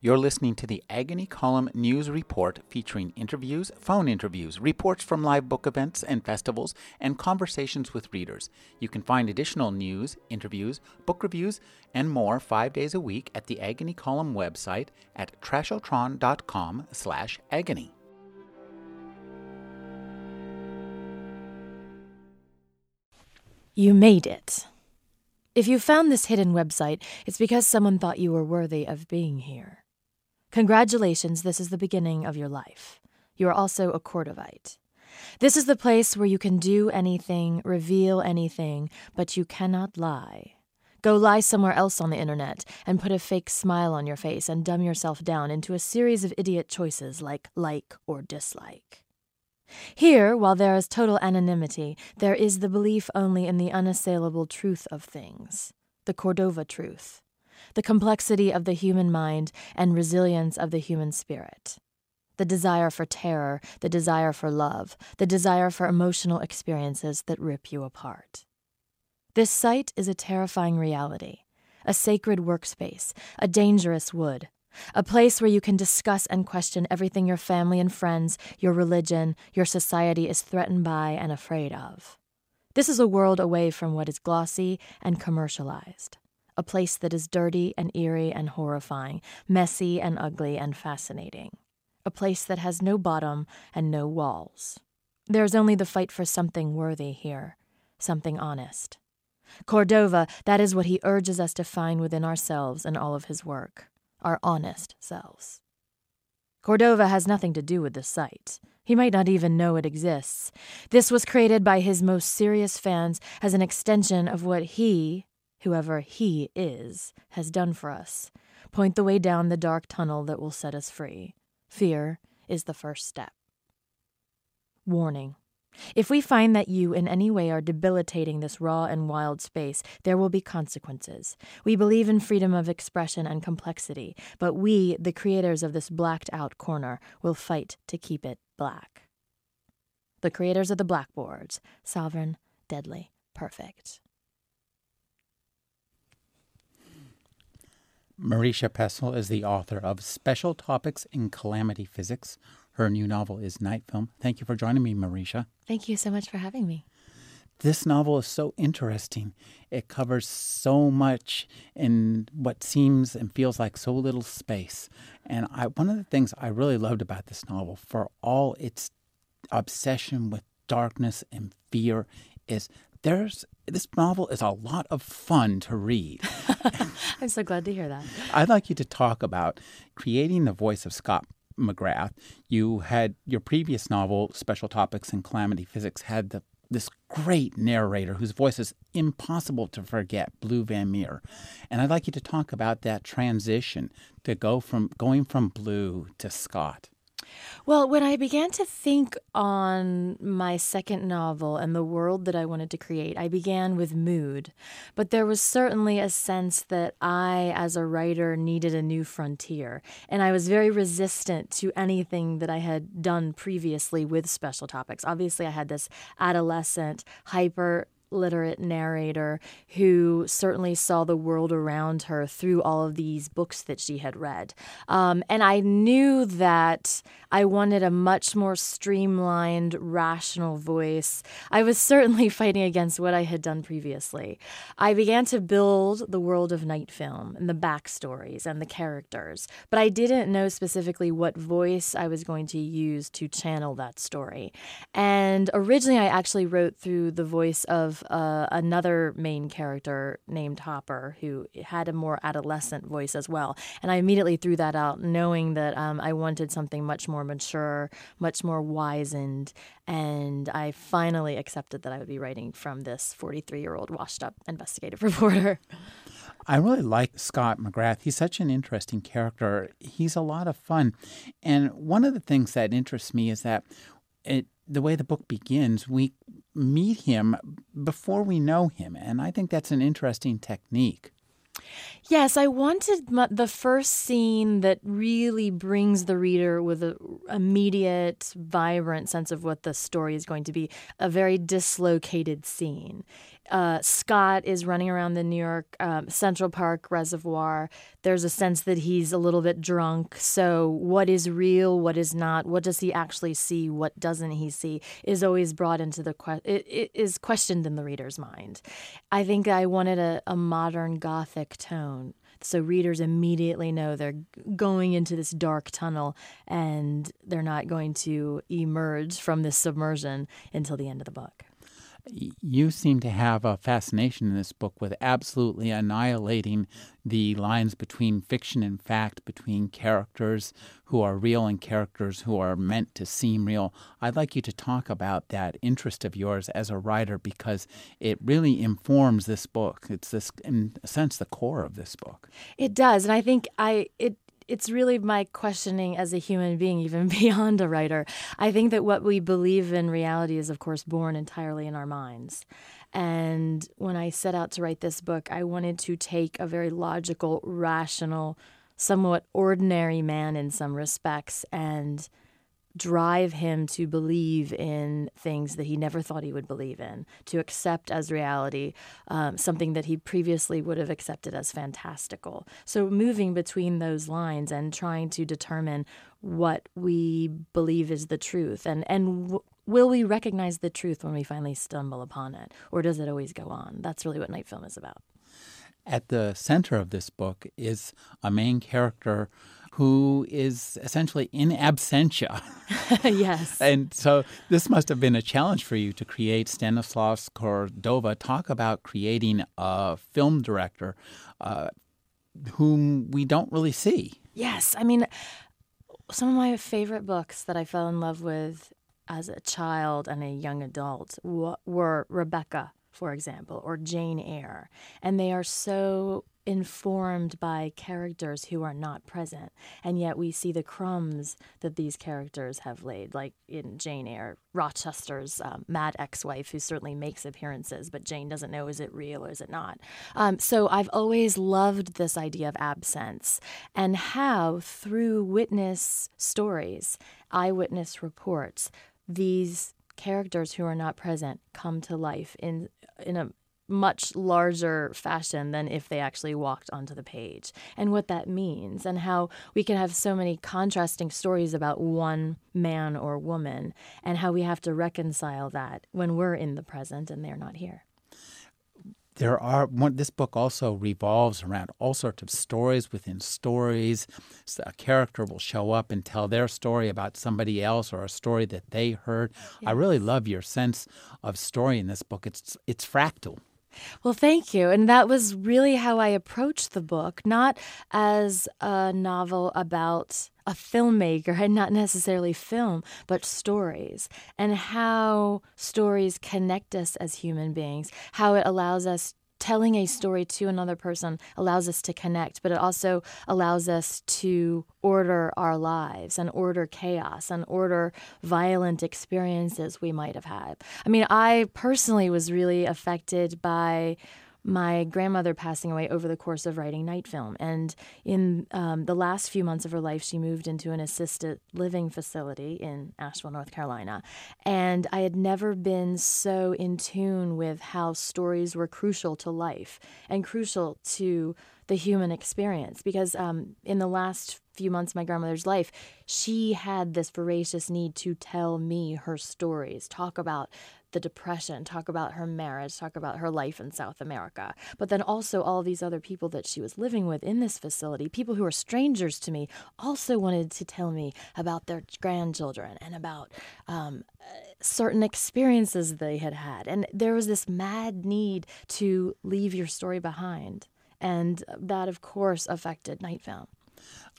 You're listening to the Agony Column News Report featuring interviews, phone interviews, reports from live book events and festivals, and conversations with readers. You can find additional news, interviews, book reviews, and more five days a week at the Agony Column website at trashotron.com slash agony. You made it. If you found this hidden website, it's because someone thought you were worthy of being here. Congratulations, this is the beginning of your life. You are also a Cordovite. This is the place where you can do anything, reveal anything, but you cannot lie. Go lie somewhere else on the internet and put a fake smile on your face and dumb yourself down into a series of idiot choices like like or dislike. Here, while there is total anonymity, there is the belief only in the unassailable truth of things, the Cordova truth the complexity of the human mind and resilience of the human spirit. The desire for terror, the desire for love, the desire for emotional experiences that rip you apart. This site is a terrifying reality, a sacred workspace, a dangerous wood, a place where you can discuss and question everything your family and friends, your religion, your society is threatened by and afraid of. This is a world away from what is glossy and commercialized a place that is dirty and eerie and horrifying, messy and ugly and fascinating, a place that has no bottom and no walls. There is only the fight for something worthy here, something honest. Cordova, that is what he urges us to find within ourselves in all of his work, our honest selves. Cordova has nothing to do with the site. He might not even know it exists. This was created by his most serious fans as an extension of what he, whoever He is, has done for us. Point the way down the dark tunnel that will set us free. Fear is the first step. Warning. If we find that you in any way are debilitating this raw and wild space, there will be consequences. We believe in freedom of expression and complexity, but we, the creators of this blacked out corner, will fight to keep it black. The creators of the blackboards, sovereign, deadly, perfect. Marisha Pessl is the author of Special Topics in Calamity Physics. Her new novel is Night Film. Thank you for joining me, Marisha. Thank you so much for having me. This novel is so interesting. It covers so much in what seems and feels like so little space. And I, one of the things I really loved about this novel, for all its obsession with darkness and fear, is there's this novel is a lot of fun to read. I'm so glad to hear that. I'd like you to talk about creating the voice of Scott McGrath. You had your previous novel, Special Topics in Calamity Physics, had the this great narrator whose voice is impossible to forget, Blue Van Meer. And I'd like you to talk about that transition to go from going from Blue to Scott. Well, when I began to think on my second novel and the world that I wanted to create, I began with mood. But there was certainly a sense that I, as a writer, needed a new frontier. And I was very resistant to anything that I had done previously with special topics. Obviously, I had this adolescent, hyper literate narrator who certainly saw the world around her through all of these books that she had read. Um, and I knew that I wanted a much more streamlined, rational voice. I was certainly fighting against what I had done previously. I began to build the world of night film and the backstories and the characters, but I didn't know specifically what voice I was going to use to channel that story. And originally, I actually wrote through the voice of uh, another main character named Hopper who had a more adolescent voice as well. And I immediately threw that out, knowing that um, I wanted something much more mature, much more wizened. And I finally accepted that I would be writing from this 43 year old washed up investigative reporter. I really like Scott McGrath. He's such an interesting character. He's a lot of fun. And one of the things that interests me is that it, the way the book begins, we meet him before we know him. And I think that's an interesting technique. Yes, I wanted the first scene that really brings the reader with an immediate, vibrant sense of what the story is going to be a very dislocated scene. Uh, Scott is running around the New York um, Central Park Reservoir. There's a sense that he's a little bit drunk. So, what is real? What is not? What does he actually see? What doesn't he see? Is always brought into the question. It, it is questioned in the reader's mind. I think I wanted a, a modern Gothic tone. So readers immediately know they're going into this dark tunnel and they're not going to emerge from this submersion until the end of the book you seem to have a fascination in this book with absolutely annihilating the lines between fiction and fact, between characters who are real and characters who are meant to seem real. I'd like you to talk about that interest of yours as a writer because it really informs this book. It's this, in a sense, the core of this book. It does, and I think I it it's really my questioning as a human being, even beyond a writer. I think that what we believe in reality is, of course, born entirely in our minds. And when I set out to write this book, I wanted to take a very logical, rational, somewhat ordinary man in some respects and drive him to believe in things that he never thought he would believe in, to accept as reality um, something that he previously would have accepted as fantastical. So, moving between those lines and trying to determine what we believe is the truth and, and w- will we recognize the truth when we finally stumble upon it, or does it always go on? That's really what Night Film is about. At the center of this book is a main character who is essentially in absentia. yes. and so this must have been a challenge for you to create Stanislas Cordova. Talk about creating a film director uh, whom we don't really see. Yes. I mean, some of my favorite books that I fell in love with as a child and a young adult were Rebecca, for example, or Jane Eyre. And they are so informed by characters who are not present. And yet we see the crumbs that these characters have laid, like in Jane Eyre, Rochester's um, mad ex wife, who certainly makes appearances, but Jane doesn't know is it real or is it not. Um, so I've always loved this idea of absence and how, through witness stories, eyewitness reports, these characters who are not present come to life in in a much larger fashion than if they actually walked onto the page and what that means and how we can have so many contrasting stories about one man or woman and how we have to reconcile that when we're in the present and they're not here there are one, this book also revolves around all sorts of stories within stories. So a character will show up and tell their story about somebody else or a story that they heard. Yes. I really love your sense of story in this book. It's it's fractal. Well, thank you. And that was really how I approached the book, not as a novel about a filmmaker and not necessarily film, but stories and how stories connect us as human beings, how it allows us telling a story to another person allows us to connect, but it also allows us to order our lives and order chaos and order violent experiences we might have had. I mean, I personally was really affected by my grandmother passing away over the course of writing night film. And in um, the last few months of her life, she moved into an assisted living facility in Asheville, North Carolina. And I had never been so in tune with how stories were crucial to life and crucial to the human experience because um, in the last few months of my grandmother's life, she had this voracious need to tell me her stories, talk about the depression, talk about her marriage, talk about her life in South America. But then also all these other people that she was living with in this facility, people who are strangers to me, also wanted to tell me about their grandchildren and about um, certain experiences they had had. And there was this mad need to leave your story behind. And that, of course, affected Night.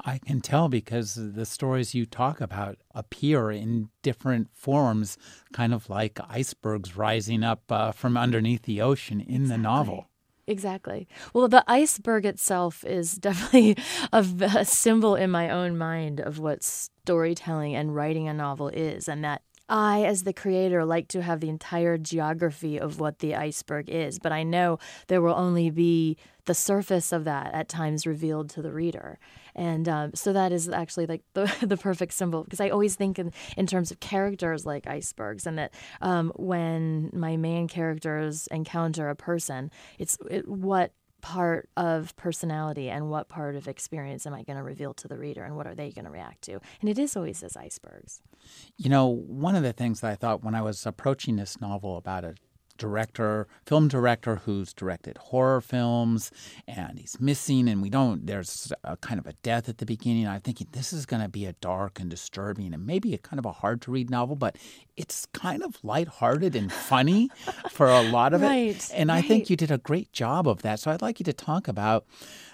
I can tell because the stories you talk about appear in different forms, kind of like icebergs rising up uh, from underneath the ocean in exactly. the novel. Exactly. Well, the iceberg itself is definitely a, a symbol in my own mind of what storytelling and writing a novel is, and that I, as the creator, like to have the entire geography of what the iceberg is, but I know there will only be the surface of that at times revealed to the reader. And um, so that is actually like the, the perfect symbol because I always think in, in terms of characters like icebergs, and that um, when my main characters encounter a person, it's it, what part of personality and what part of experience am I going to reveal to the reader and what are they going to react to? And it is always as icebergs. You know, one of the things that I thought when I was approaching this novel about a director, film director who's directed horror films, and he's missing, and we don't. There's a kind of a death at the beginning. I'm thinking this is going to be a dark and disturbing, and maybe a kind of a hard to read novel, but it's kind of lighthearted and funny for a lot of right, it. And right. I think you did a great job of that. So I'd like you to talk about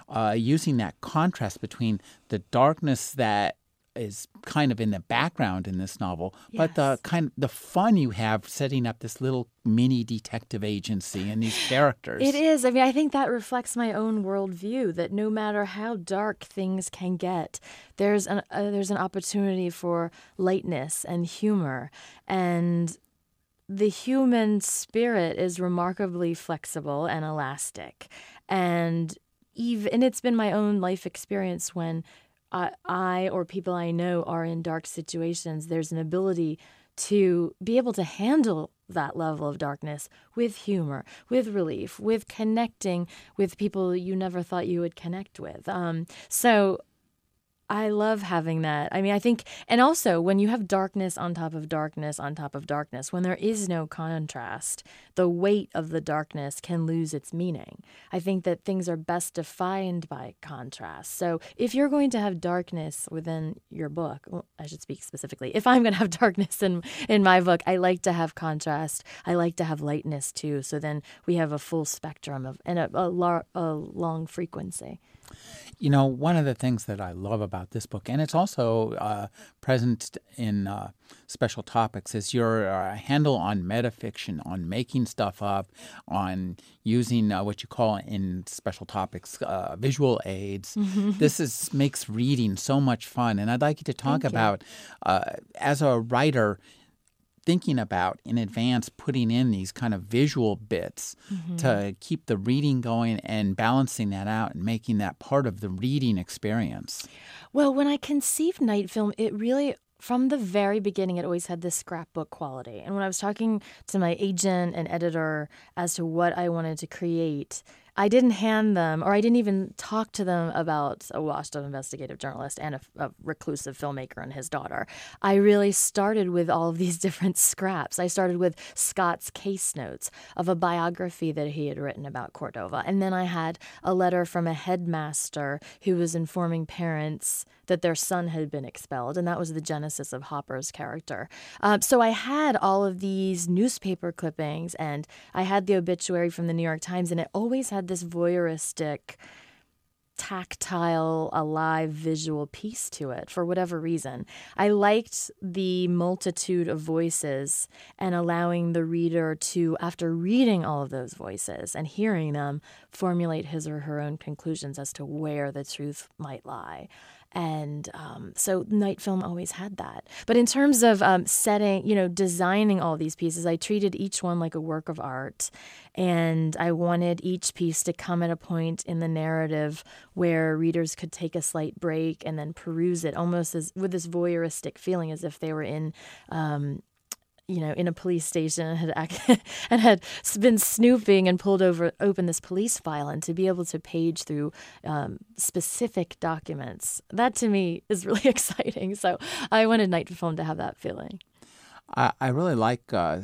uh, using that contrast between the darkness that is kind of in the background in this novel, yes. but the kind of the fun you have setting up this little mini detective agency and these characters. It is. I mean, I think that reflects my own worldview that no matter how dark things can get, there's an uh, there's an opportunity for lightness and humor and the human spirit is remarkably flexible and elastic and even and it's been my own life experience when I, I or people I know are in dark situations, there's an ability to be able to handle that level of darkness with humor, with relief, with connecting with people you never thought you would connect with. Um, so I love having that. I mean, I think, and also when you have darkness on top of darkness on top of darkness, when there is no contrast, the weight of the darkness can lose its meaning. I think that things are best defined by contrast. So if you're going to have darkness within your book, well, I should speak specifically. If I'm going to have darkness in in my book, I like to have contrast. I like to have lightness too. So then we have a full spectrum of and a, a, a long frequency. You know, one of the things that I love about this book, and it's also uh, present in uh, special topics, is your uh, handle on metafiction, on making stuff up, on using uh, what you call in special topics uh, visual aids. Mm-hmm. This is makes reading so much fun, and I'd like you to talk Thank about uh, as a writer thinking about in advance putting in these kind of visual bits mm-hmm. to keep the reading going and balancing that out and making that part of the reading experience? Well, when I conceived Night Film, it really from the very beginning, it always had this scrapbook quality. And when I was talking to my agent and editor as to what I wanted to create, I didn't hand them, or I didn't even talk to them about a washed up investigative journalist and a, a, reclusive filmmaker and his daughter. I really started with all of these different scraps. I started with Scott's case notes of a biography that he had written about Cordova. And then I had a letter from a headmaster who was informing parents that their son had been expelled. And that was the genesis of Hopper's character. Um, so I had all of these newspaper clippings and I had the obituary from the New York Times, and it always had this voyeuristic tactile, alive visual piece to it for whatever reason. I liked the multitude of voices and allowing the reader to, after reading all of those voices and hearing them, formulate his or her own conclusions as to where the truth might lie. And um, so Night Film always had that. But in terms of um, setting, you know, designing all these pieces, I treated each one like a work of art. And I wanted each piece to come at a point in the narrative where readers could take a slight break and then peruse it almost as with this voyeuristic feeling as if they were in um, you know, in a police station and had and had been snooping and pulled over open this police file, and to be able to page through um, specific documents, that to me is really exciting. So I wanted Night Film to have that feeling. I, I really like uh,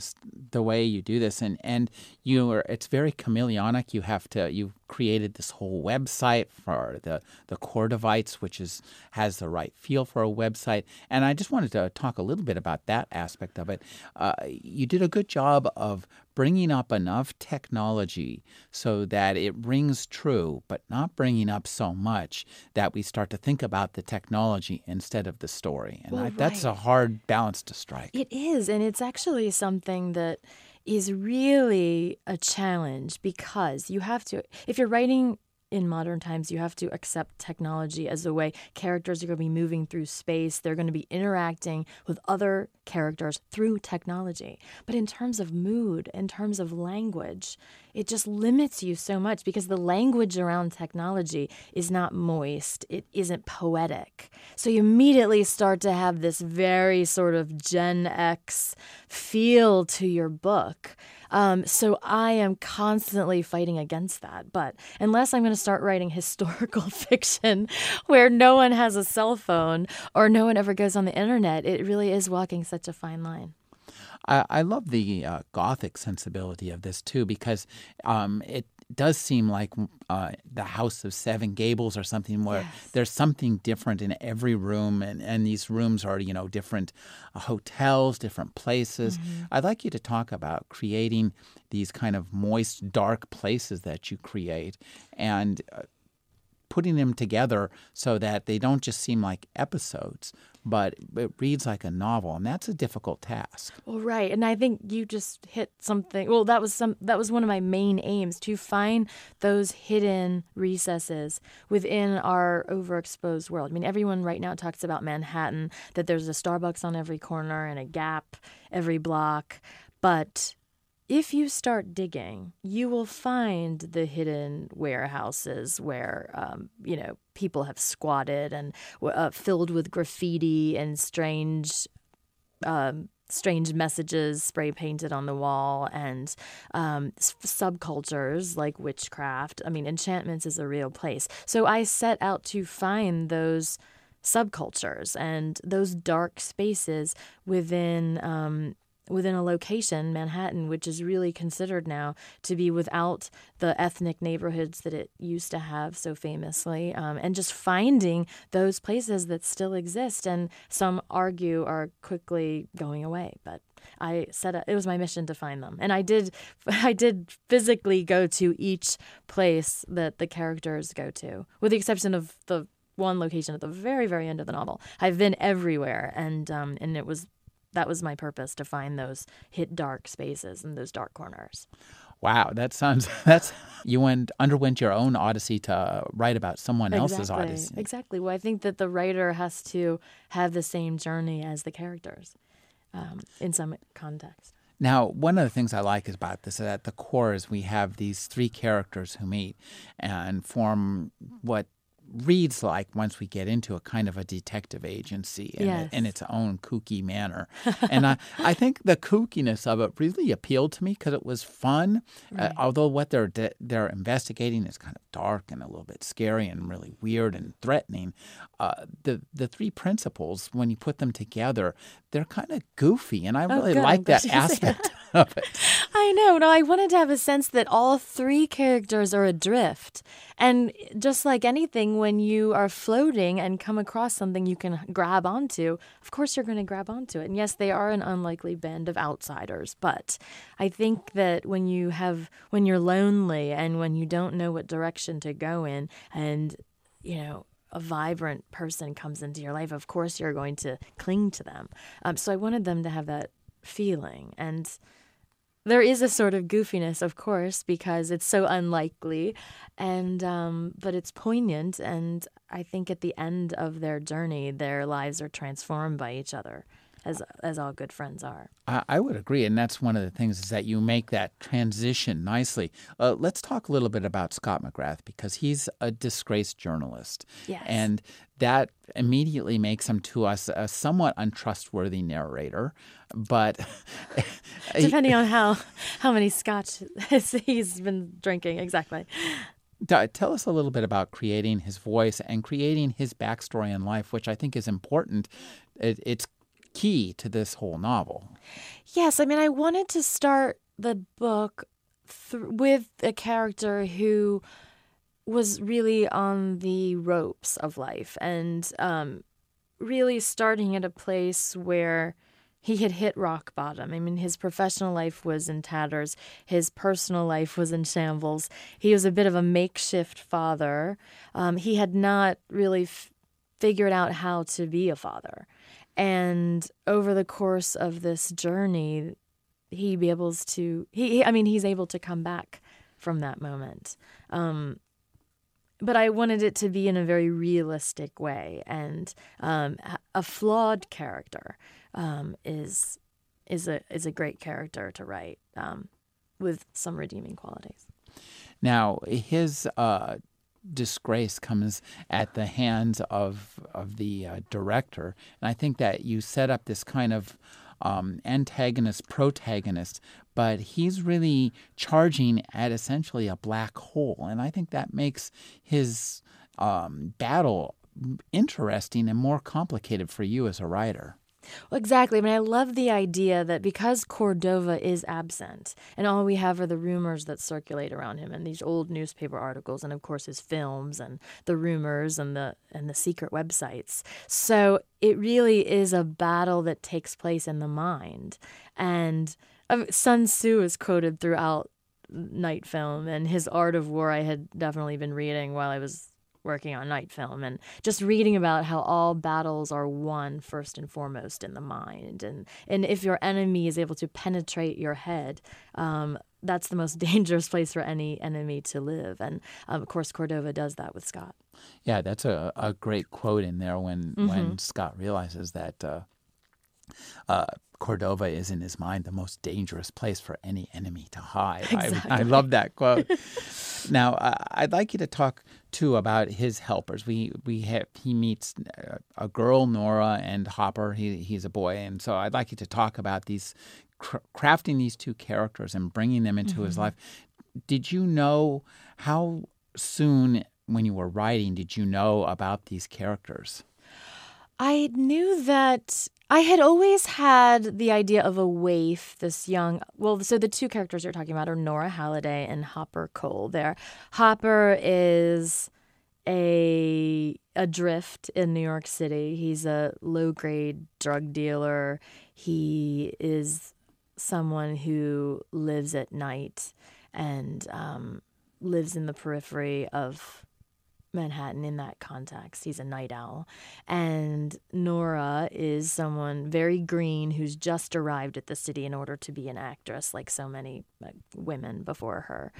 the way you do this, and and you are it's very chameleonic. You have to you've created this whole website for the the Cordovites, which is has the right feel for a website. And I just wanted to talk a little bit about that aspect of it. Uh, you did a good job of bringing up enough technology so that it rings true, but not bringing up so much that we start to think about the technology instead of the story. And well, I, that's a hard balance to strike. It is, and it's actually something that is really a challenge because you have to if you're writing in modern times, you have to accept technology as a way characters are going to be moving through space. They're going to be interacting with other characters through technology. But in terms of mood, in terms of language, it just limits you so much because the language around technology is not moist, it isn't poetic. So you immediately start to have this very sort of Gen X feel to your book. Um, so I am constantly fighting against that. But unless I'm going to start writing historical fiction where no one has a cell phone or no one ever goes on the internet, it really is walking such a fine line. I, I love the uh, gothic sensibility of this too because um, it does seem like uh, the House of Seven Gables or something where yes. there's something different in every room, and, and these rooms are you know different uh, hotels, different places. Mm-hmm. I'd like you to talk about creating these kind of moist, dark places that you create, and uh, putting them together so that they don't just seem like episodes, but it reads like a novel, and that's a difficult task. Well, right, and I think you just hit something. Well, that was some. That was one of my main aims to find those hidden recesses within our overexposed world. I mean, everyone right now talks about Manhattan, that there's a Starbucks on every corner and a Gap every block, but if you start digging, you will find the hidden warehouses where, um, you know, people have squatted and uh, filled with graffiti and strange, um, strange messages spray painted on the wall and um, subcultures like witchcraft. I mean, enchantments is a real place. So I set out to find those subcultures and those dark spaces within um, within a location, Manhattan, which is really considered now to be without the ethnic neighborhoods that it used to have so famously, um, and just finding those places that still exist and some argue are quickly going away. But I said it was my mission to find them, and I did. I did physically go to each place that the characters go to, with the exception of the one location at the very very end of the novel. I've been everywhere, and um, and it was that was my purpose to find those hit dark spaces and those dark corners. Wow, that sounds that's you went underwent your own odyssey to write about someone exactly, else's odyssey. Exactly. Well, I think that the writer has to have the same journey as the characters um, in some context. Now, one of the things I like about this is at the core is we have these three characters who meet and form what reads like once we get into a kind of a detective agency in, yes. in its own kooky manner. and I, I think the kookiness of it really appealed to me because it was fun. Uh, right. Uh, although what they're de- they're investigating is kind of dark and a little bit scary and really weird and threatening. Uh, the the three principles when you put them together, they're kind of goofy, and I oh, really like that aspect of it. I know. No, I wanted to have a sense that all three characters are adrift, and just like anything, when you are floating and come across something you can grab onto, of course you're going to grab onto it. And yes, they are an unlikely band of outsiders, but I think that when you have when you're lonely and when you don't know what direction to go in, and you know a vibrant person comes into your life, of course you're going to cling to them. Um, so I wanted them to have that feeling. And there is a sort of goofiness, of course, because it's so unlikely, and um, but it's poignant. And I think at the end of their journey, their lives are transformed by each other as as all good friends are. I, I, would agree, and that's one of the things is that you make that transition nicely. Uh, let's talk a little bit about Scott McGrath because he's a disgraced journalist, yes. and that immediately makes him to us a somewhat untrustworthy narrator. But depending on how how many scotch he's been drinking, exactly. Tell us a little bit about creating his voice and creating his backstory in life, which I think is important. It, it's key to this whole novel. Yes, I mean, I wanted to start the book th- with a character who was really on the ropes of life and um, really starting at a place where he had hit rock bottom. I mean, his professional life was in tatters, his personal life was in shambles. He was a bit of a makeshift father. Um, he had not really f- figured out how to be a father. And over the course of this journey, he be able to he I mean he's able to come back from that moment. Um, but I wanted it to be in a very realistic way, and um, a flawed character um, is is a is a great character to write um, with some redeeming qualities. Now, his uh, disgrace comes at the hands of of the uh, director, and I think that you set up this kind of um, antagonist protagonist, but he's really charging at essentially a black hole, and I think that makes his um, battle interesting and more complicated for you as a writer. Well, exactly. I mean, I love the idea that because Cordova is absent, and all we have are the rumors that circulate around him, and these old newspaper articles, and of course his films, and the rumors, and the and the secret websites. So it really is a battle that takes place in the mind, and um, Sun Tzu is quoted throughout Night Film, and his Art of War. I had definitely been reading while I was working on night film and just reading about how all battles are won first and foremost in the mind. And and if your enemy is able to penetrate your head um, that's the most dangerous place for any enemy to live. And um, of course cordova does that with scott. Yeah that's a, a great quote in there when mm-hmm. when scott realizes that uh, uh, Cordova is in his mind the most dangerous place for any enemy to hide. Exactly. I, I, love that quote. now, uh, I'd like you to talk too about his helpers. We we have he meets a girl, Nora, and Hopper. He he's a boy, and so I'd like you to talk about these crafting these two characters and bringing them into mm-hmm. his life. Did you know how soon when you were writing did you know about these characters? I knew that I had always had the idea of a waif, this young. Well, so the two characters you're talking about are Nora Halliday and Hopper Cole. There, Hopper is a adrift in New York City. He's a low grade drug dealer. He is someone who lives at night and um, lives in the periphery of Manhattan in that context. He's a night owl. And Nora is someone very green who's just arrived at the city in order to be an actress, like so many women before her.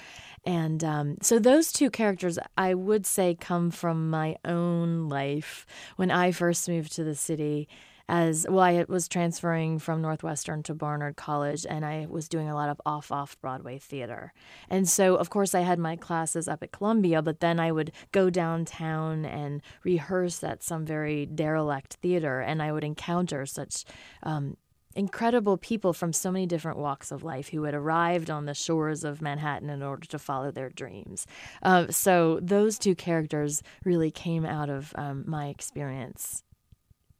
And um, so those two characters, I would say, come from my own life. When I first moved to the city, as well, I was transferring from Northwestern to Barnard College, and I was doing a lot of off off Broadway theater. And so, of course, I had my classes up at Columbia, but then I would go downtown and rehearse at some very derelict theater, and I would encounter such um, incredible people from so many different walks of life who had arrived on the shores of Manhattan in order to follow their dreams. Uh, so those two characters really came out of um, my experience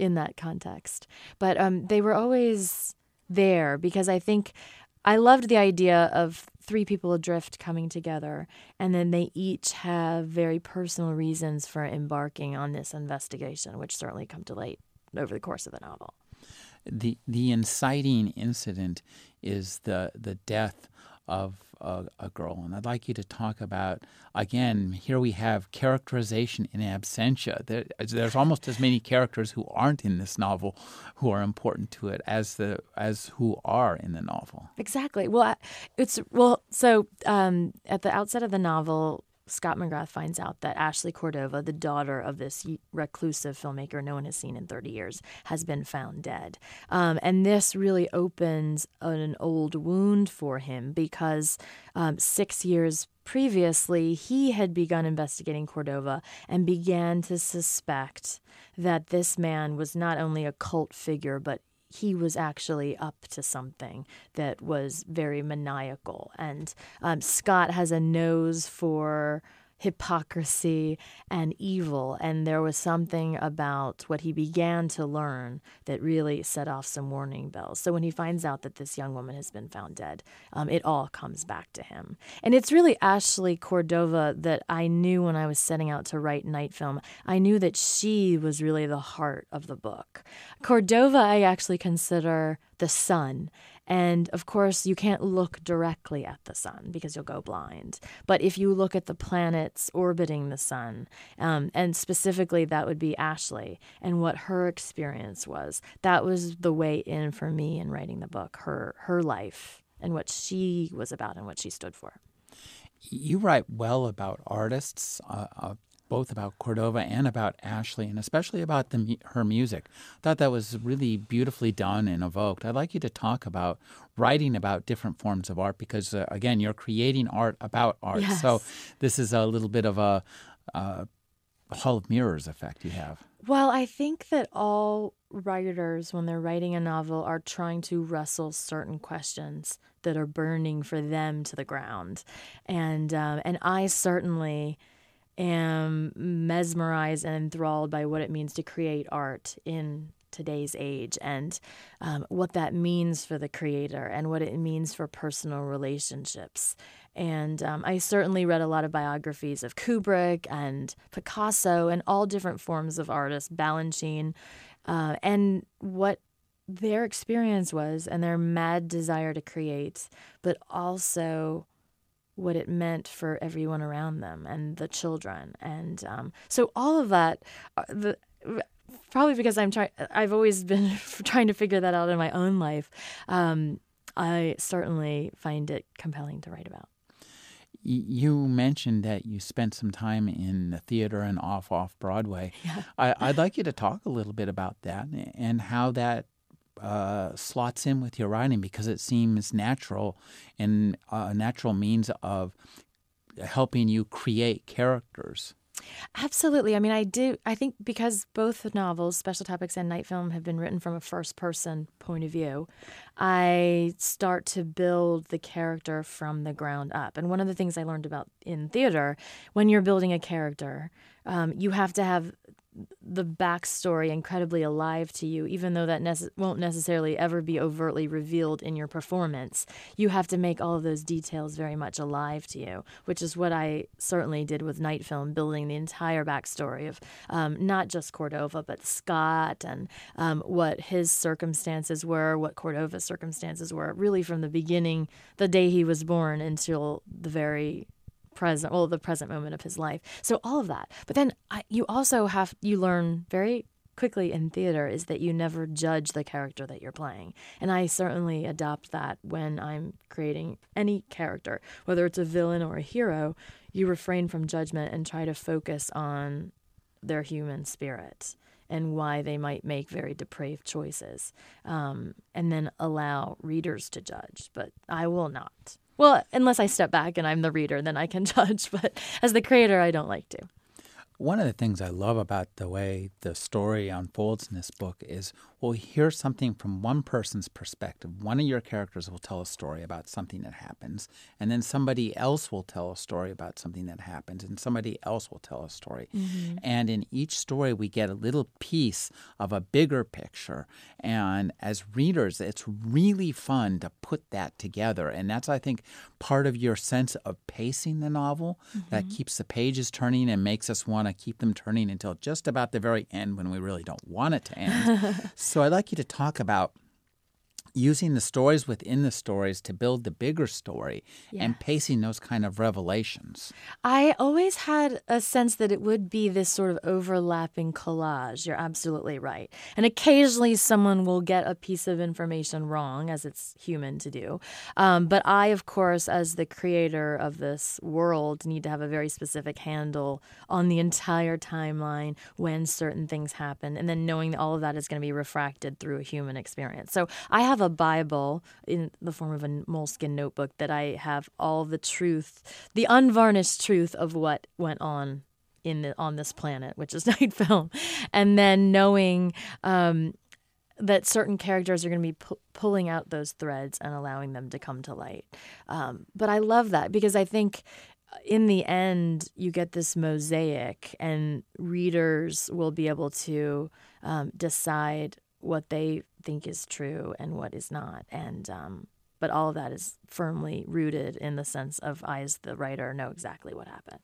in that context. But um, they were always there because I think I loved the idea of three people adrift coming together, and then they each have very personal reasons for embarking on this investigation, which certainly come to light over the course of the novel. The the inciting incident is the the death of a, a, girl. And I'd like you to talk about, again, here we have characterization in absentia. There, there's almost as many characters who aren't in this novel who are important to it as the as who are in the novel. Exactly. Well, it's, well, so um, at the outset of the novel, Scott McGrath finds out that Ashley Cordova, the daughter of this reclusive filmmaker no one has seen in 30 years, has been found dead. Um, and this really opens an old wound for him because um, six years previously, he had begun investigating Cordova and began to suspect that this man was not only a cult figure, but he was actually up to something that was very maniacal. And um, Scott has a nose for hypocrisy and evil. And there was something about what he began to learn that really set off some warning bells. So when he finds out that this young woman has been found dead, um, it all comes back to him. And it's really Ashley Cordova that I knew when I was setting out to write Night Film. I knew that she was really the heart of the book. Cordova, I actually consider the sun and of course, you can't look directly at the sun because you'll go blind. But if you look at the planets orbiting the sun, um, and specifically that would be Ashley and what her experience was, that was the way in for me in writing the book, her her life and what she was about and what she stood for. You write well about artists. Uh, uh, both about Cordova and about Ashley, and especially about the, her music. I thought that was really beautifully done and evoked. I'd like you to talk about writing about different forms of art because, uh, again, you're creating art about art. Yes. So this is a little bit of a, a Hall of Mirrors effect you have. Well, I think that all writers, when they're writing a novel, are trying to wrestle certain questions that are burning for them to the ground, and um, and I certainly am mesmerized and enthralled by what it means to create art in today's age and um, what that means for the creator and what it means for personal relationships. And um, I certainly read a lot of biographies of Kubrick and Picasso and all different forms of artists, Balanchine, uh, and what their experience was and their mad desire to create, but also what it meant for everyone around them and the children. And um, so all of that, uh, the probably because I'm trying, I've always been trying to figure that out in my own life. Um, I certainly find it compelling to write about. You mentioned that you spent some time in the theater and off off Broadway. Yeah. I, would like you to talk a little bit about that and how that uh, slots in with your writing because it seems natural and a natural means of helping you create characters. Absolutely. I mean, I do. I think because both novels, Special Topics and Night Film, have been written from a first person point of view, I start to build the character from the ground up. And one of the things I learned about in theater, when you're building a character, um, you have to have the backstory incredibly alive to you, even though that nece- won't necessarily ever be overtly revealed in your performance. You have to make all of those details very much alive to you, which is what I certainly did with Night Film, building the entire backstory of um, not just Cordova, but Scott and um, what his circumstances were, what Cordova's circumstances were, really from the beginning, the day he was born, until the very present, well, the present moment of his life. So all of that. But then I, you also have you learn very quickly in theater is that you never judge the character that you're playing. And I certainly adopt that when I'm creating any character, whether it's a villain or a hero, you refrain from judgment and try to focus on their human spirit and why they might make very depraved choices, um, and then allow readers to judge. But I will not. Well, unless I step back and I'm the reader, then I can judge. But as the creator, I don't like to. One of the things I love about the way the story unfolds in this book is we'll hear something from one person's perspective. One of your characters will tell a story about something that happens, and then somebody else will tell a story about something that happens, and somebody else will tell a story. Mm-hmm. And in each story, we get a little piece of a bigger picture. And as readers, it's really fun to put that together. And that's, I think, part of your sense of pacing the novel mm-hmm. that keeps the pages turning and makes us want to keep them turning until just about the very end when we really don't want it to end. so I'd like you to talk about using the stories within the stories to build the bigger story yeah. and pacing those kind of revelations. I always had a sense that it would be this sort of overlapping collage. You're absolutely right. And occasionally someone will get a piece of information wrong, as it's human to do. Um, but I, of course, as the creator of this world, need to have a very specific handle on the entire timeline when certain things happen, and then knowing that all of that is going to be refracted through a human experience. So I have a Bible in the form of a moleskin notebook that I have all the truth, the unvarnished truth of what went on in the, on this planet, which is night film, and then knowing um, that certain characters are going to be pu- pulling out those threads and allowing them to come to light. Um, but I love that because I think in the end, you get this mosaic, and readers will be able to um, decide what they think is true and what is not. And um, but all of that is firmly rooted in the sense of I, as the writer, know exactly what happened.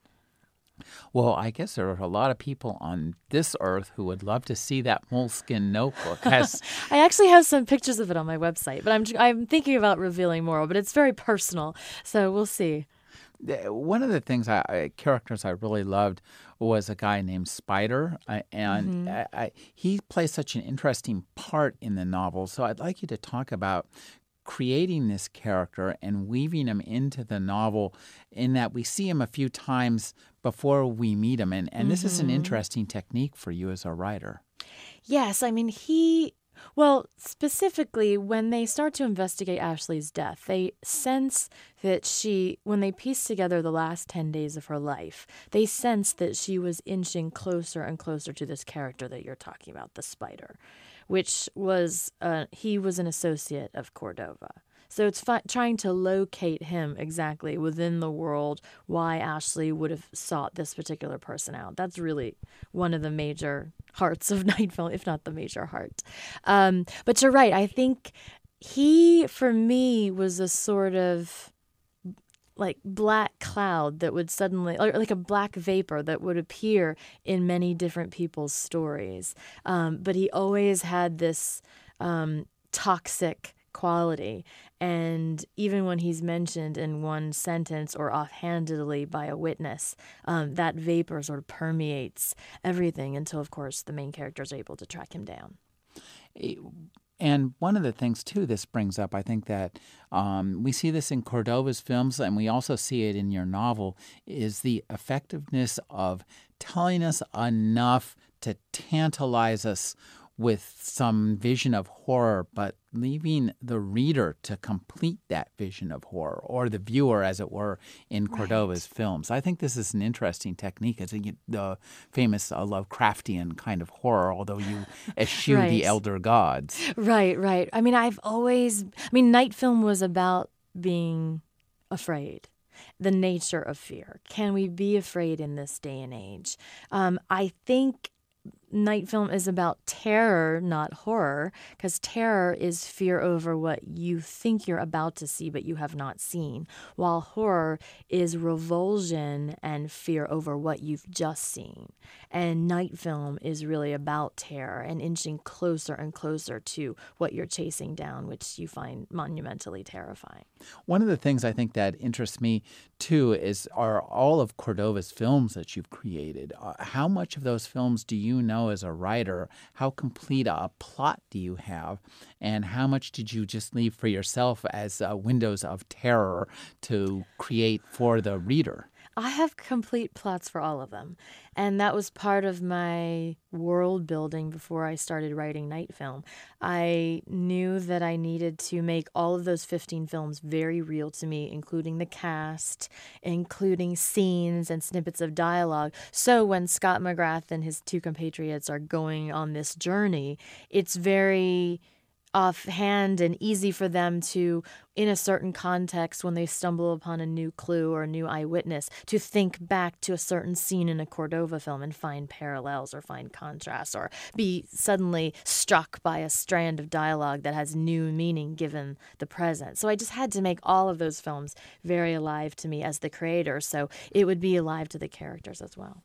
Well, I guess there are a lot of people on this earth who would love to see that moleskin notebook. Has... I actually have some pictures of it on my website, but I'm I'm thinking about revealing more. But it's very personal, so we'll see. One of the things I, characters I really loved was a guy named Spider, uh, and mm-hmm. I, I, he plays such an interesting part in the novel. So I'd like you to talk about creating this character and weaving him into the novel in that we see him a few times before we meet him. And, and mm-hmm. this is an mm-hmm. interesting technique for you as a writer. Yes. I mean, he well, specifically, when they start to investigate Ashley's death, they sense that she, when they piece together the last 10 days of her life, they sense that she was inching closer and closer to this character that you're talking about, the spider which was uh, he was an associate of Cordova. So it's fi- trying to locate him exactly within the world why Ashley would have sought this particular person out. That's really one of the major hearts of Night Film, if not the major heart. Um, but you're right. I think he, for me, was a sort of like black cloud that would suddenly or like a black vapor that would appear in many different people's stories um, but he always had this um, toxic quality and even when he's mentioned in one sentence or offhandedly by a witness um, that vapor sort of permeates everything until of course the main character is able to track him down. And one of the things, too, this brings up, I think that um, we see this in Cordova's films, and we also see it in your novel, is the effectiveness of telling us enough to tantalize us with some vision of horror, but leaving the reader to complete that vision of horror, or the viewer, as it were, in Cordova's right. films. I think this is an interesting technique. It's the famous uh, Lovecraftian kind of horror, although you eschew right. the elder gods. Right, right. I mean, I've always, I mean, Night Film was about being afraid the nature of fear. Can we be afraid in this day and age? Um, I think night film is about terror, not horror, because terror is fear over what you think you're about to see but you have not seen, while horror is revulsion and fear over what you've just seen. And night film is really about terror and inching closer and closer to what you're chasing down, which you find monumentally terrifying. One of the things I think that interests me too is are all of Cordova's films that you've created. Uh, how much of those films do you know? As a writer, how complete a plot do you have, and how much did you just leave for yourself as uh, windows of terror to create for the reader? I have complete plots for all of them. And that was part of my world building before I started writing Night Film. I knew that I needed to make all of those 15 films very real to me, including the cast, including scenes and snippets of dialogue. So when Scott McGrath and his two compatriots are going on this journey, it's very offhand and easy for them to, in a certain context, when they stumble upon a new clue or a new eyewitness, to think back to a certain scene in a Cordova film and find parallels or find contrasts or be suddenly struck by a strand of dialogue that has new meaning given the present. So I just had to make all of those films very alive to me as the creator, so it would be alive to the characters as well.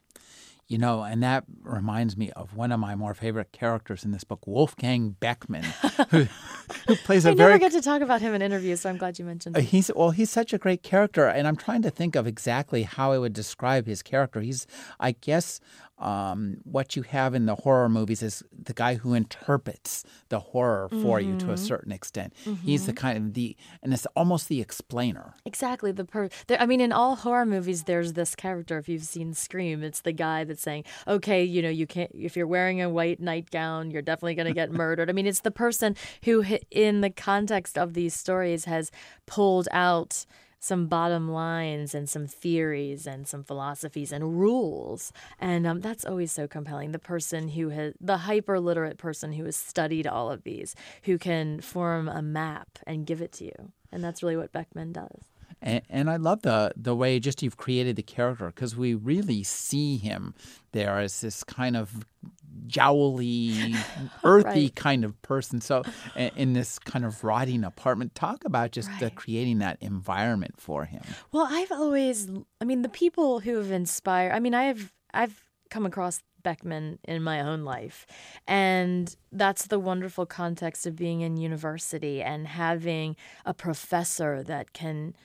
You know, and that reminds me of one of my more favorite characters in this book, Wolfgang Beckman, who, who plays a I very. I never get to talk about him in interviews, so I'm glad you mentioned. Him. He's well, he's such a great character, and I'm trying to think of exactly how I would describe his character. He's, I guess, um, what you have in the horror movies is the guy who interprets the horror for mm-hmm. you to a mm-hmm. certain extent. Mm-hmm. He's the kind of the, and it's almost the explainer. Exactly. The per, there, I mean, in all horror movies, there's this character. If you've seen Scream, it's the guy that's saying, "Okay, you know, you can't. If you're wearing a white nightgown, you're definitely going to get murdered." I mean, it's the person who, in the context of these stories, has pulled out some bottom lines and some theories and some philosophies and rules. And um, that's always so compelling. The person who has, the hyper literate person who has studied all of these, who can form a map and give it to you. And that's really what Beckman does. And, and, I love the the way just you've created the character because we really see him there as this kind of jowly, earthy right. kind of person. So, in this kind of rotting apartment, talk about just right. the, creating that environment for him. Well, I've always, I mean, the people who have inspired. I mean, I've I've come across Beckman in my own life. And that's the wonderful context of being in university and having a professor that can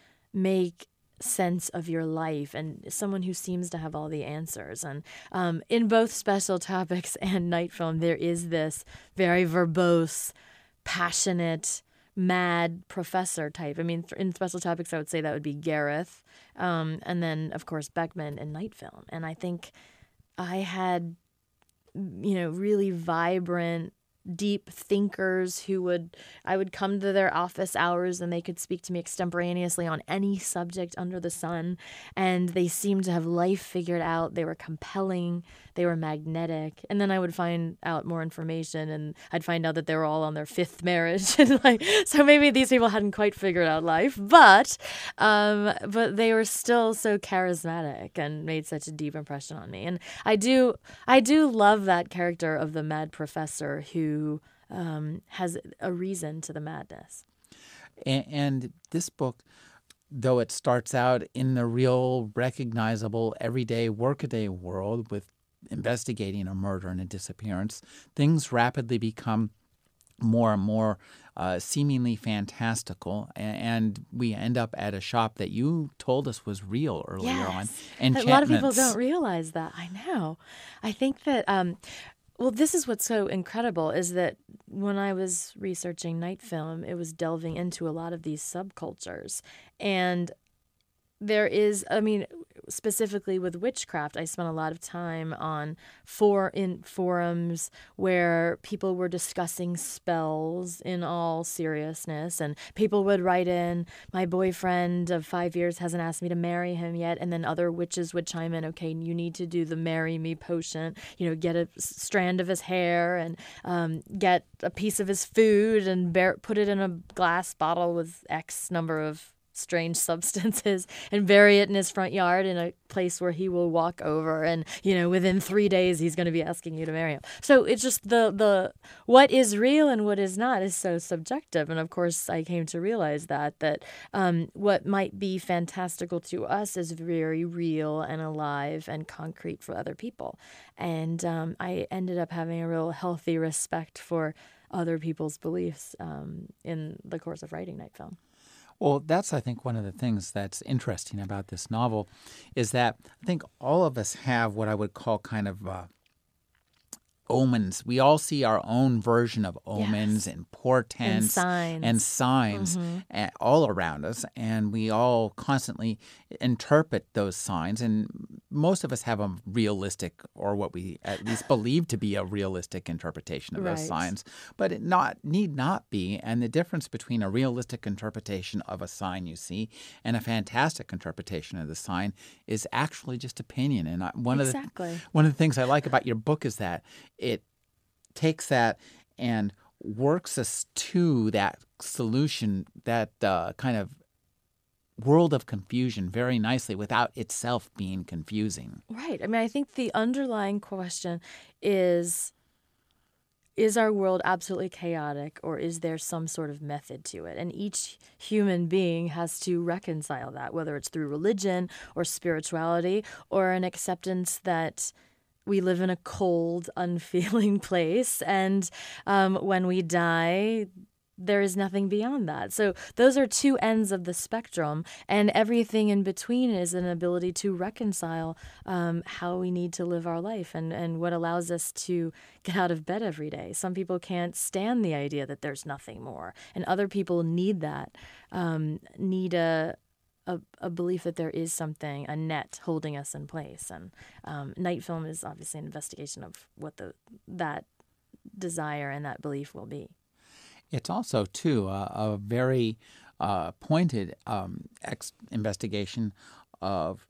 make sense of your life and someone who seems to have all the answers. And um, in both special topics and night film, there is this very verbose, passionate, mad professor type. I mean, in special topics, I would say that would be Gareth, um, and then of course Beckman in Night Film. And I think I had, you know, really vibrant deep thinkers who would I would come to their office hours and they could speak to me extemporaneously on any subject under the sun. And they seemed to have life figured out. They were compelling. They were magnetic. And then I would find out more information and I'd find out that they were all on their fifth marriage. And like so maybe these people hadn't quite figured out life but um but they were still so charismatic and made such a deep impression on me. And I do I do love that character of the mad professor who um, has a reason to the madness. And, and this book, though it starts out in the real, recognizable, everyday, workaday world with investigating a murder and a disappearance, things rapidly become more and more uh, seemingly fantastical, and we end up at a shop that you told us was real earlier yes. on. And a lot of people don't realize that. I know. I think that um, well, this is what's so incredible is that when I was researching night film, it was delving into a lot of these subcultures. And there is, I mean, specifically with witchcraft, I spent a lot of time on for in forums where people were discussing spells in all seriousness, and people would write in, "My boyfriend of five years hasn't asked me to marry him yet," and then other witches would chime in, "Okay, you need to do the marry me potion. You know, get a strand of his hair and um, get a piece of his food and bear, put it in a glass bottle with X number of strange substances and bury it in his front yard in a place where he will walk over and you know within 3 days he's going to be asking you to marry him. So it's just the the what is real and what is not is so subjective and of course I came to realize that that um, what might be fantastical to us is very real and alive and concrete for other people. And um, I ended up having a real healthy respect for other people's beliefs um, in the course of writing Night Film. Well, that's, I think, one of the things that's interesting about this novel is that I think all of us have what I would call kind of uh, omens. We all see our own version of omens yes. and portents and signs, and signs mm-hmm. all around us, and we all constantly interpret those signs. And most of us have a realistic, or what we at least believe to be a realistic interpretation of right. those signs, but it not need not be. And the difference between a realistic interpretation of a sign you see and a fantastic interpretation of the sign is actually just opinion. And one exactly. of the one of the things I like about your book is that it takes that and works us to that solution, that uh, kind of world of confusion very nicely without itself being confusing. Right. I mean, I think the underlying question is is our world absolutely chaotic or is there some sort of method to it? And each human being has to reconcile that, whether it's through religion or spirituality or an acceptance that we live in a cold, unfeeling place. And um, when we die, there is nothing beyond that. So those are two ends of the spectrum, and everything in between is an ability to reconcile um, how we need to live our life and, and what allows us to get out of bed every day. Some people can't stand the idea that there's nothing more, and other people need that, um, need a, a, a, belief that there is something, a net holding us in place. And um, night film is obviously an investigation of what the that desire and that belief will be. It's also, too, uh, a very uh, pointed um, ex- investigation of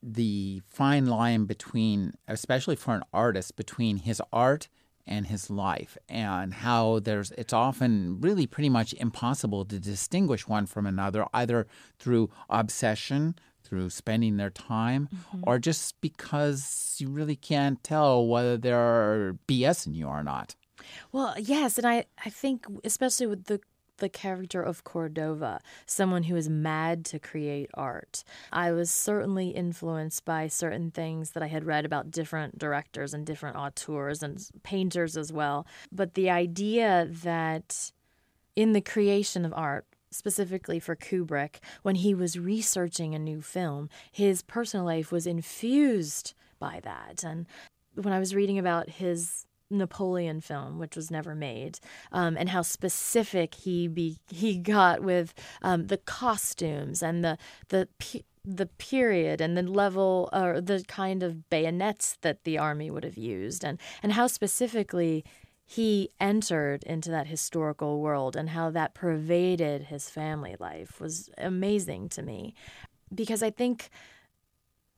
the fine line between, especially for an artist, between his art and his life, and how there's it's often really pretty much impossible to distinguish one from another, either through obsession, through spending their time, mm-hmm. or just because you really can't tell whether they're BSing you or not. Well, yes, and I, I think especially with the the character of Cordova, someone who is mad to create art. I was certainly influenced by certain things that I had read about different directors and different auteurs and painters as well. But the idea that in the creation of art, specifically for Kubrick, when he was researching a new film, his personal life was infused by that. And when I was reading about his Napoleon film, which was never made, um, and how specific he be he got with um, the costumes and the the the period and the level or the kind of bayonets that the army would have used, and and how specifically he entered into that historical world and how that pervaded his family life was amazing to me, because I think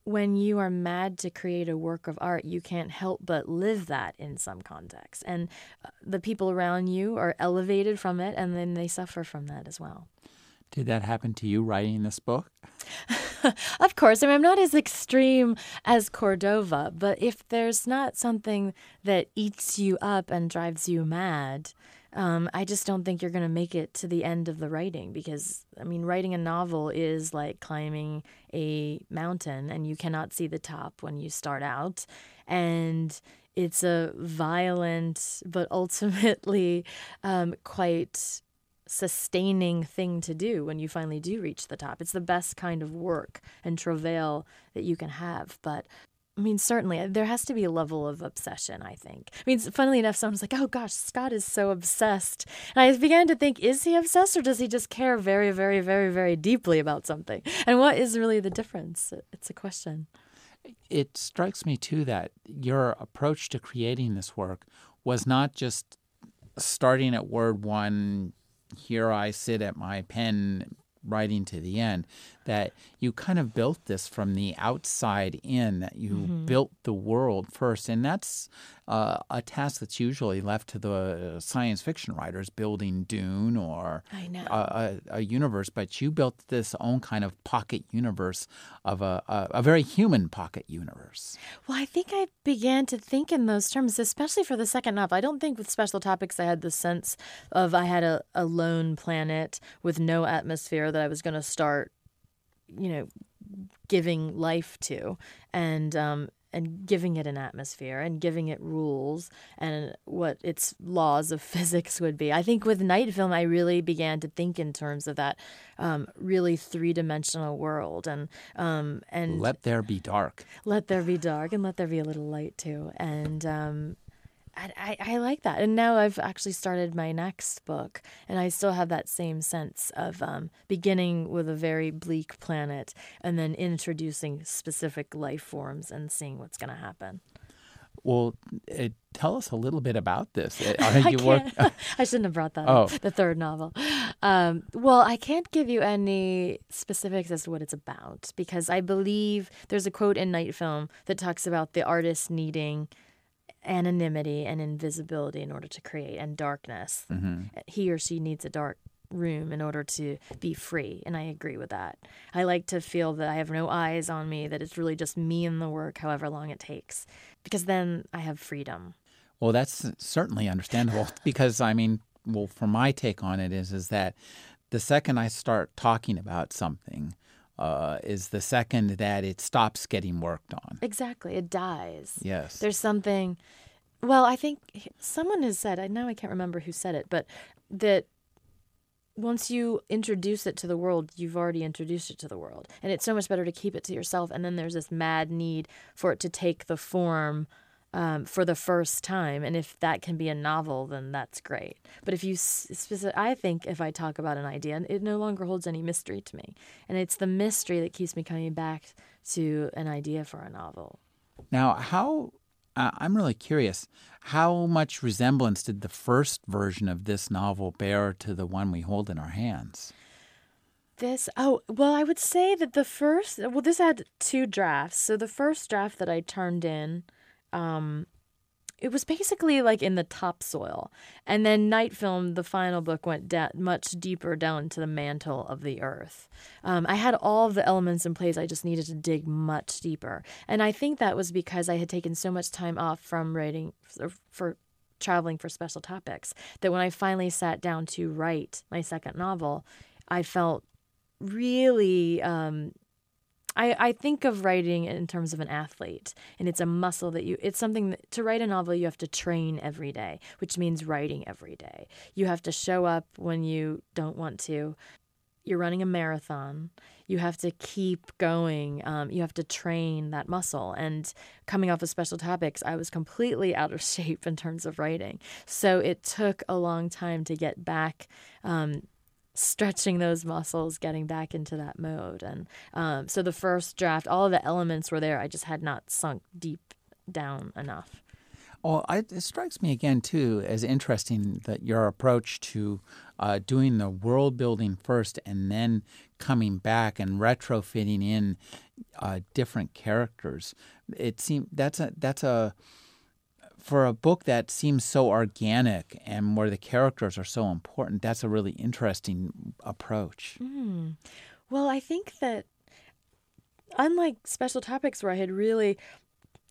when you are mad to create a work of art, you can't help but live that in some context. And uh, the people around you are elevated from it, and then they suffer from that as well. Did that happen to you writing this book? of course. I mean, I'm not as extreme as Cordova, but if there's not something that eats you up and drives you mad, um, I just don't think you're going to make it to the end of the writing because, I mean, writing a novel is like climbing a mountain and you cannot see the top when you start out. And it's a violent but ultimately um, quite sustaining thing to do when you finally do reach the top. It's the best kind of work and travail that you can have. But I mean, certainly uh, there has to be a level of obsession, I think. I mean, funnily enough, someone's like, oh gosh, Scott is so obsessed. And I began to think, is he obsessed or does he just care very, very, very, very deeply about something? And what is really the difference? It's a question. It strikes me, too, that your approach to creating this work was not just starting at word one, here I sit at my pen writing to the end that you kind of built this from the outside in that you mm-hmm. built the world first. And that's uh, a task that's usually left to the science fiction writers building dune or a, a, a, universe but you built this own kind of pocket universe of a, a, a very human pocket universe. Well i think i began to think in those terms especially for the second novel i don't think with special topics i had the sense of i had a, a lone planet with no atmosphere that i was going to start you know, giving life to and um, and giving it an atmosphere and giving it rules and what its laws of physics would be. I think with Night Film, I really began to think in terms of that um, really three dimensional world and um, and let there be dark. Let there be dark and let there be a little light too. And um, I, I like that. And now I've actually started my next book, and I still have that same sense of um, beginning with a very bleak planet and then introducing specific life forms and seeing what's going to happen. Well, uh, tell us a little bit about this. Uh, I, work... I shouldn't have brought that oh. up, the third novel. Um, well, I can't give you any specifics as to what it's about because I believe there's a quote in Night Film that talks about the artist needing – anonymity and invisibility in order to create and darkness. Mm-hmm. He or she needs a dark room in order to be free and I agree with that. I like to feel that I have no eyes on me that it's really just me and the work however long it takes because then I have freedom. Well, that's certainly understandable because I mean, well, for my take on it is is that the second I start talking about something, uh, is the second that it stops getting worked on. Exactly, it dies. Yes, there's something. Well, I think someone has said. I know I can't remember who said it, but that once you introduce it to the world, you've already introduced it to the world, and it's so much better to keep it to yourself. And then there's this mad need for it to take the form um, for the first time. And if that can be a novel, then that's great. But if you, specific, I think if I talk about an idea, it no longer holds any mystery to me. And it's the mystery that keeps me coming back to an idea for a novel. Now, how, uh, I'm really curious, how much resemblance did the first version of this novel bear to the one we hold in our hands? This, oh, well, I would say that the first, well, this had two drafts. So the first draft that I turned in, um, it was basically like in the topsoil. And then Night Film, the final book, went da- much deeper down into the mantle of the earth. Um, I had all of the elements in place. I just needed to dig much deeper. And I think that was because I had taken so much time off from writing for, for traveling for special topics that when I finally sat down to write my second novel, I felt really um, I, I think of writing in terms of an athlete and it's a muscle that you it's something that, to write a novel you have to train every day which means writing every day you have to show up when you don't want to you're running a marathon you have to keep going. Um, you have to train that muscle. And coming off of special topics, I was completely out of shape in terms of writing. So it took a long time to get back. Um, stretching those muscles, getting back into that mode. And um, so the first draft, all of the elements were there. I just had not sunk deep down enough. Well, I, it strikes me again too as interesting that your approach to uh, doing the world building first and then coming back and retrofitting in uh, different characters. It seems that's a that's a for a book that seems so organic and where the characters are so important. That's a really interesting approach. Mm. Well, I think that unlike special topics where I had really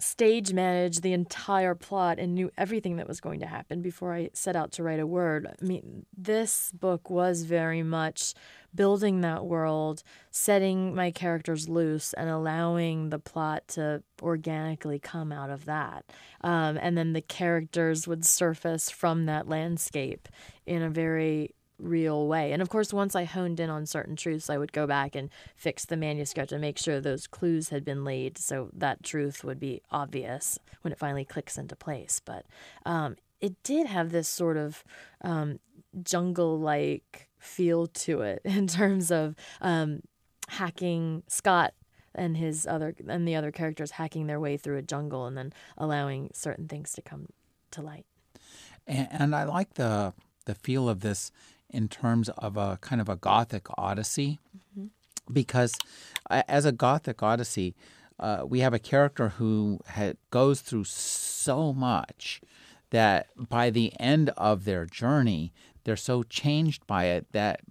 stage managed the entire plot and knew everything that was going to happen before I set out to write a word. I mean, this book was very much building that world, setting my characters loose, and allowing the plot to organically come out of that. Um, and then the characters would surface from that landscape in a very real way. And of course, once I honed in on certain truths, I would go back and fix the manuscript and make sure those clues had been laid so that truth would be obvious when it finally clicks into place. But um, it did have this sort of um, jungle like feel to it in terms of um, hacking Scott and his other and the other characters hacking their way through a jungle and then allowing certain things to come to light. And, and I like the the feel of this in terms of a kind of a Gothic Odyssey, mm-hmm. because uh, as a Gothic Odyssey, uh, we have a character who ha- goes through so much that by the end of their journey, they're so changed by it that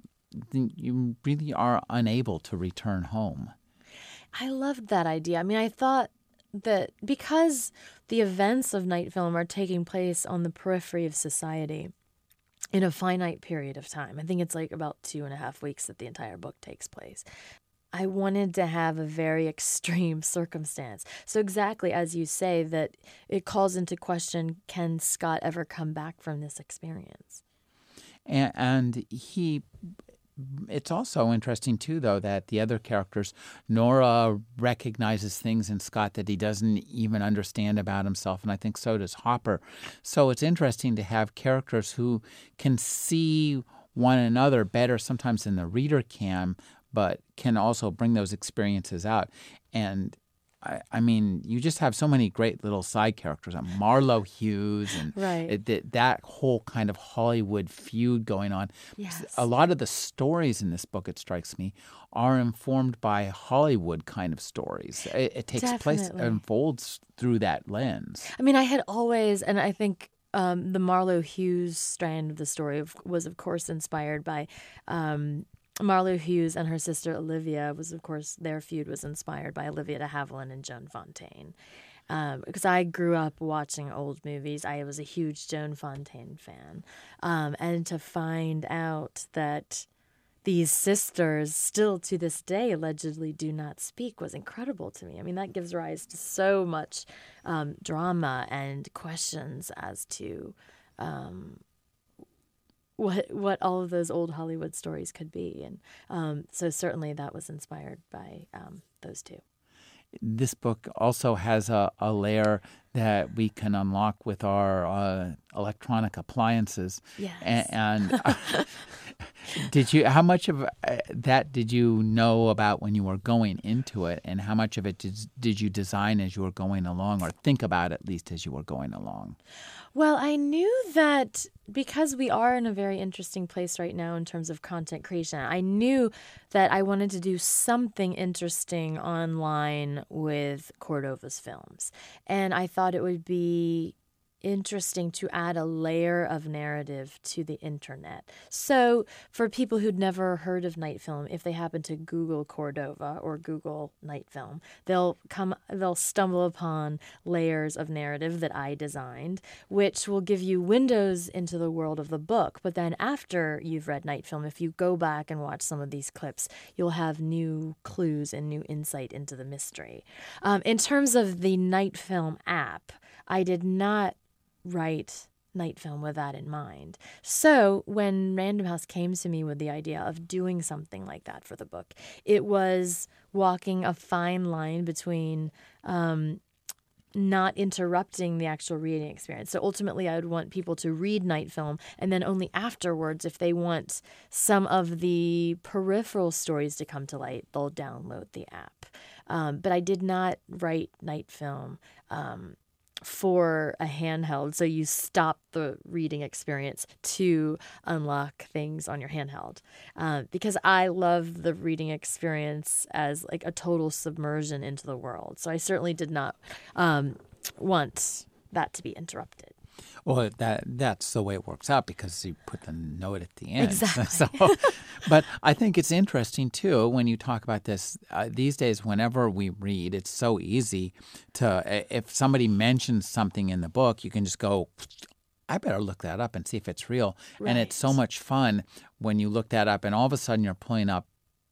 you really are unable to return home. I loved that idea. I mean, I thought that because the events of Night Film are taking place on the periphery of society, in a finite period of time. I think it's like about two and a half weeks that the entire book takes place. I wanted to have a very extreme circumstance. So, exactly as you say, that it calls into question can Scott ever come back from this experience? And, and he it's also interesting too, though, that the other characters, Nora recognizes things in Scott that he doesn't even understand about himself, and I think so does Hopper. So it's interesting to have characters who can see one another better sometimes than the reader can, but can also bring those experiences out. And I, I, mean, you just have so many great little side characters. Uh, Marlowe Hughes and right. it, that whole kind of Hollywood feud going on. Yes. A lot of the stories in this book, it strikes me, are informed by Hollywood kind of stories. It, it takes Definitely. place, unfolds through that lens. I mean, I had always, and I think um, the Marlowe Hughes strand of the story was, of course, inspired by um, Marlowe Hughes and her sister Olivia was, of course, their feud was inspired by Olivia de Havilland and Joan Fontaine. Um, because I grew up watching old movies. I was a huge Joan Fontaine fan. Um, and to find out that these sisters still to this day allegedly do not speak was incredible to me. I mean, that gives rise to so much um, drama and questions as to um, what what all of those old Hollywood stories could be, and um, so certainly that was inspired by um, those two. This book also has a, a, layer that we can unlock with our uh, electronic appliances. Yes. And, and uh, did you? How much of uh, that did you know about when you were going into it, and how much of it did did you design as you were going along, or think about at least as you were going along? Well, I knew that because we are in a very interesting place right now in terms of content creation, I knew that I wanted to do something interesting online with Cordova's films. And I thought it would be interesting to add a layer of narrative to the internet. So, for people who'd never heard of night film, if they happen to Google Cordova or Google night film, they'll come they'll stumble upon layers of narrative that I designed, which will give you windows into the world of the book. But then after you've read night film, if you go back and watch some of these clips, you'll have new clues and new insight into the mystery. Um, in terms of the night film app, I did not write night film with that in mind. So when Random House came to me with the idea of doing something like that for the book, it was walking a fine line between um, not interrupting the actual reading experience. So ultimately, I would want people to read night film, and then only afterwards, if they want some of the peripheral stories to come to light, they'll download the app. Um, but I did not write night film. Um, for a handheld. So you stop the reading experience to unlock things on your handheld. Uh, because I love the reading experience as like a total submersion into the world. So I certainly did not um, want that to be interrupted. Well, that that's the way it works out because you put the note at the end. Exactly. So, but I think it's interesting too when you talk about this. Uh, these days, whenever we read, it's so easy to if somebody mentions something in the book, you can just go. I better look that up and see if it's real. Right. And it's so much fun when you look that up, and all of a sudden you're pulling up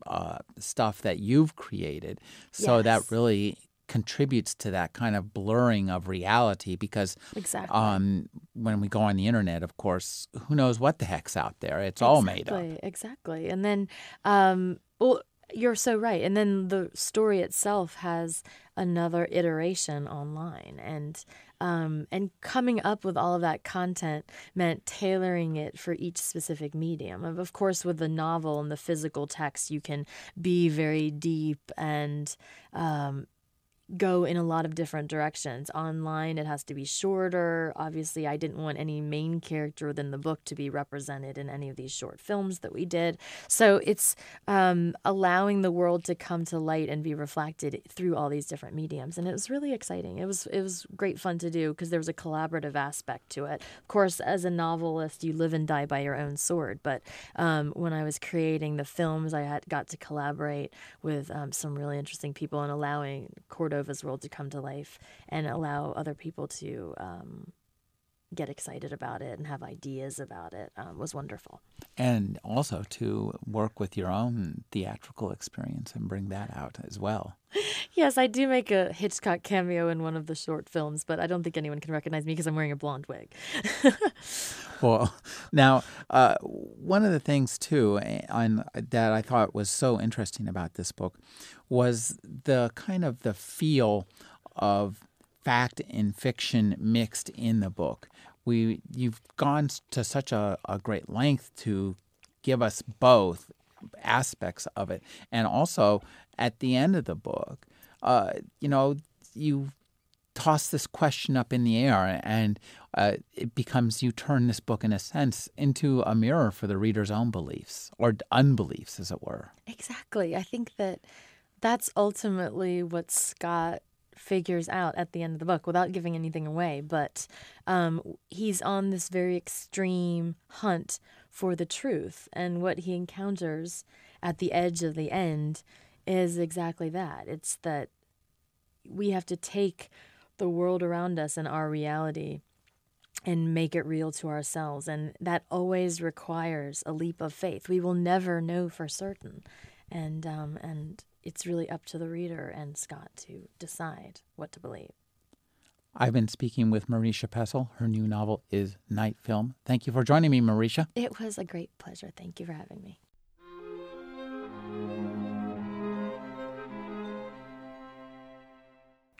uh, stuff that you've created. So Yes. that really contributes to that kind of blurring of reality because Exactly. um, when we go on the internet, of course, who knows what the heck's out there? It's all made up. Exactly, Exactly. And then, um, well, you're so right. And then the story itself has another iteration online, and um, and coming up with all of that content meant tailoring it for each specific medium. Of of course, with the novel and the physical text, you can be very deep and um, go in a lot of different directions. Online, it has to be shorter. Obviously, I didn't want any main character within the book to be represented in any of these short films that we did. So it's um, allowing the world to come to light and be reflected through all these different mediums, and it was really exciting. It was it was great fun to do because there was a collaborative aspect to it. Of course, as a novelist, you live and die by your own sword. But um, when I was creating the films, I had got to collaborate with um, some really interesting people and allowing Cordova's world to come to life and allow other people to um, get excited about it and have ideas about it um, was wonderful. And also to work with your own theatrical experience and bring that out as well. Yes, I do make a Hitchcock cameo in one of the short films, but I don't think anyone can recognize me because I'm wearing a blonde wig. Well, now, uh, one of the things too, on, that I thought was so interesting about this book was the kind of the feel of fact and fiction mixed in the book. We, you've gone to such a, a great length to give us both aspects of it, and also at the end of the book, uh, you know, you toss this question up in the air and uh, it becomes you turn this book in a sense into a mirror for the reader's own beliefs or unbeliefs as it were Exactly. I think that that's ultimately what Scott figures out at the end of the book without giving anything away. But um, he's on this very extreme hunt for the truth. And what he encounters at the edge of the end is exactly that it's that we have to take the world around us and our reality and make it real to ourselves. And that always requires a leap of faith. We will never know for certain. And, um, and it's really up to the reader and Scott to decide what to believe. i've been speaking with marisha pessl her new novel is night film thank you for joining me marisha It was a great pleasure. Thank you for having me.